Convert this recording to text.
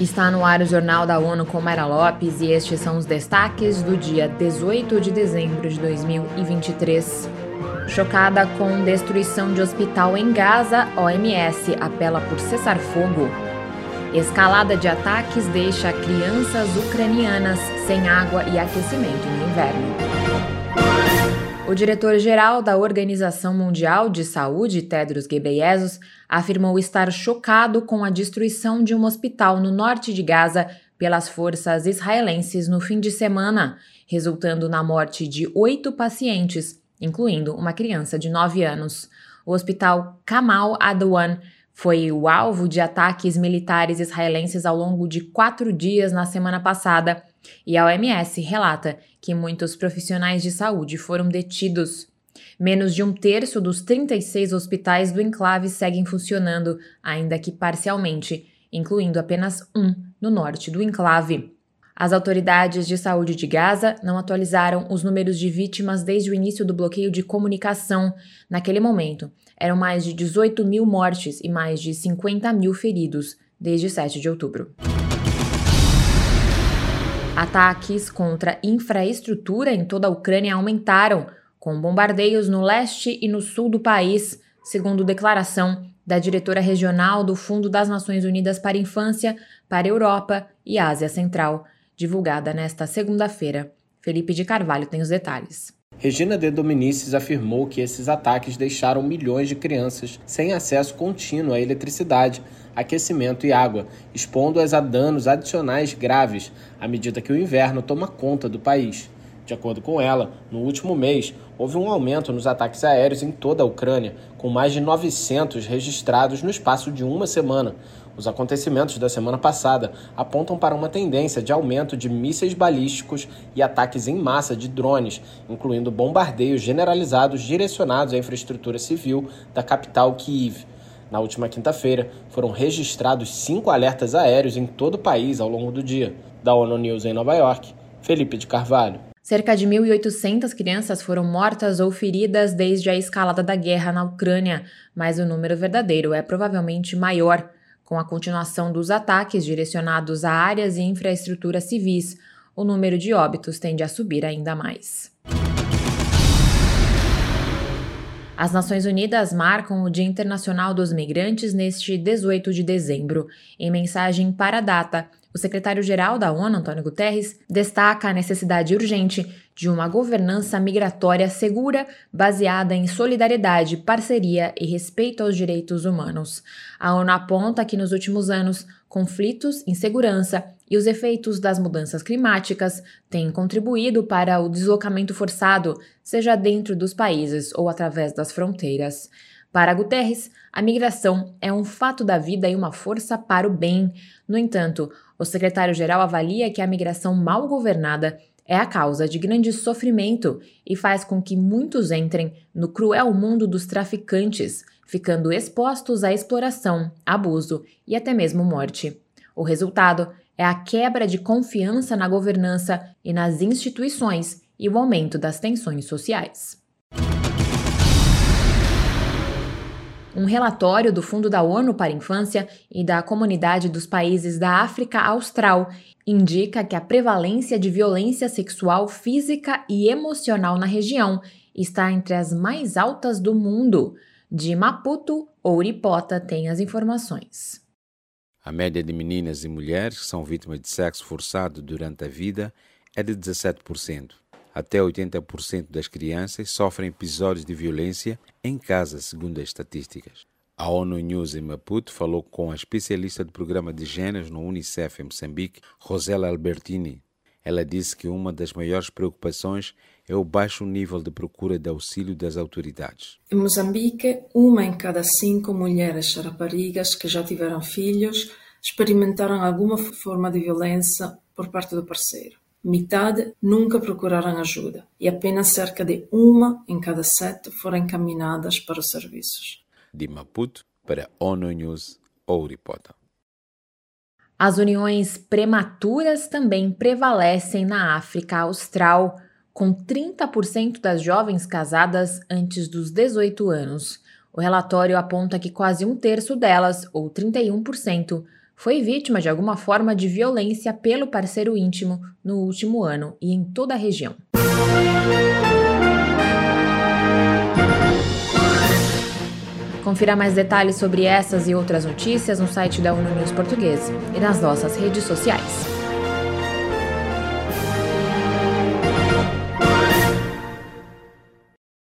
Está no ar o Jornal da ONU com Mara Lopes e estes são os destaques do dia 18 de dezembro de 2023. Chocada com destruição de hospital em Gaza, OMS apela por cessar fogo. Escalada de ataques deixa crianças ucranianas sem água e aquecimento no inverno. O diretor-geral da Organização Mundial de Saúde, Tedros Ghebreyesus, afirmou estar chocado com a destruição de um hospital no norte de Gaza pelas forças israelenses no fim de semana, resultando na morte de oito pacientes, incluindo uma criança de nove anos. O hospital Kamal Adwan foi o alvo de ataques militares israelenses ao longo de quatro dias na semana passada e a OMS relata que muitos profissionais de saúde foram detidos. Menos de um terço dos 36 hospitais do enclave seguem funcionando, ainda que parcialmente, incluindo apenas um no norte do enclave. As autoridades de saúde de Gaza não atualizaram os números de vítimas desde o início do bloqueio de comunicação. Naquele momento, eram mais de 18 mil mortes e mais de 50 mil feridos desde 7 de outubro. Ataques contra infraestrutura em toda a Ucrânia aumentaram, com bombardeios no leste e no sul do país, segundo declaração da diretora regional do Fundo das Nações Unidas para a Infância, para a Europa e Ásia Central, divulgada nesta segunda-feira. Felipe de Carvalho tem os detalhes. Regina de Dominicis afirmou que esses ataques deixaram milhões de crianças sem acesso contínuo à eletricidade, aquecimento e água, expondo-as a danos adicionais graves à medida que o inverno toma conta do país. De acordo com ela, no último mês, houve um aumento nos ataques aéreos em toda a Ucrânia, com mais de 900 registrados no espaço de uma semana. Os acontecimentos da semana passada apontam para uma tendência de aumento de mísseis balísticos e ataques em massa de drones, incluindo bombardeios generalizados direcionados à infraestrutura civil da capital Kiev. Na última quinta-feira, foram registrados cinco alertas aéreos em todo o país ao longo do dia. Da ONU News em Nova York, Felipe de Carvalho. Cerca de 1.800 crianças foram mortas ou feridas desde a escalada da guerra na Ucrânia, mas o número verdadeiro é provavelmente maior. Com a continuação dos ataques direcionados a áreas e infraestruturas civis, o número de óbitos tende a subir ainda mais. As Nações Unidas marcam o Dia Internacional dos Migrantes neste 18 de dezembro. Em mensagem para a data, o secretário-geral da ONU, Antônio Guterres, destaca a necessidade urgente de uma governança migratória segura, baseada em solidariedade, parceria e respeito aos direitos humanos. A ONU aponta que nos últimos anos, conflitos, insegurança e os efeitos das mudanças climáticas têm contribuído para o deslocamento forçado, seja dentro dos países ou através das fronteiras. Para Guterres, a migração é um fato da vida e uma força para o bem. No entanto, o secretário-geral avalia que a migração mal governada é a causa de grande sofrimento e faz com que muitos entrem no cruel mundo dos traficantes, ficando expostos à exploração, abuso e até mesmo morte. O resultado é a quebra de confiança na governança e nas instituições e o aumento das tensões sociais. Um relatório do Fundo da ONU para a Infância e da Comunidade dos Países da África Austral indica que a prevalência de violência sexual física e emocional na região está entre as mais altas do mundo. De Maputo, Ouripota tem as informações. A média de meninas e mulheres que são vítimas de sexo forçado durante a vida é de 17%. Até 80% das crianças sofrem episódios de violência em casa, segundo as estatísticas. A ONU News em Maputo falou com a especialista do programa de gêneros no Unicef em Moçambique, Rosela Albertini. Ela disse que uma das maiores preocupações é o baixo nível de procura de auxílio das autoridades. Em Moçambique, uma em cada cinco mulheres raparigas que já tiveram filhos experimentaram alguma forma de violência por parte do parceiro. Metade nunca procuraram ajuda e apenas cerca de uma em cada sete foram encaminhadas para os serviços. De Maputo para ONU News, Ouripota. As uniões prematuras também prevalecem na África Austral, com 30% das jovens casadas antes dos 18 anos. O relatório aponta que quase um terço delas, ou 31%, foi vítima de alguma forma de violência pelo parceiro íntimo no último ano e em toda a região. Confira mais detalhes sobre essas e outras notícias no site da ONU News Português e nas nossas redes sociais.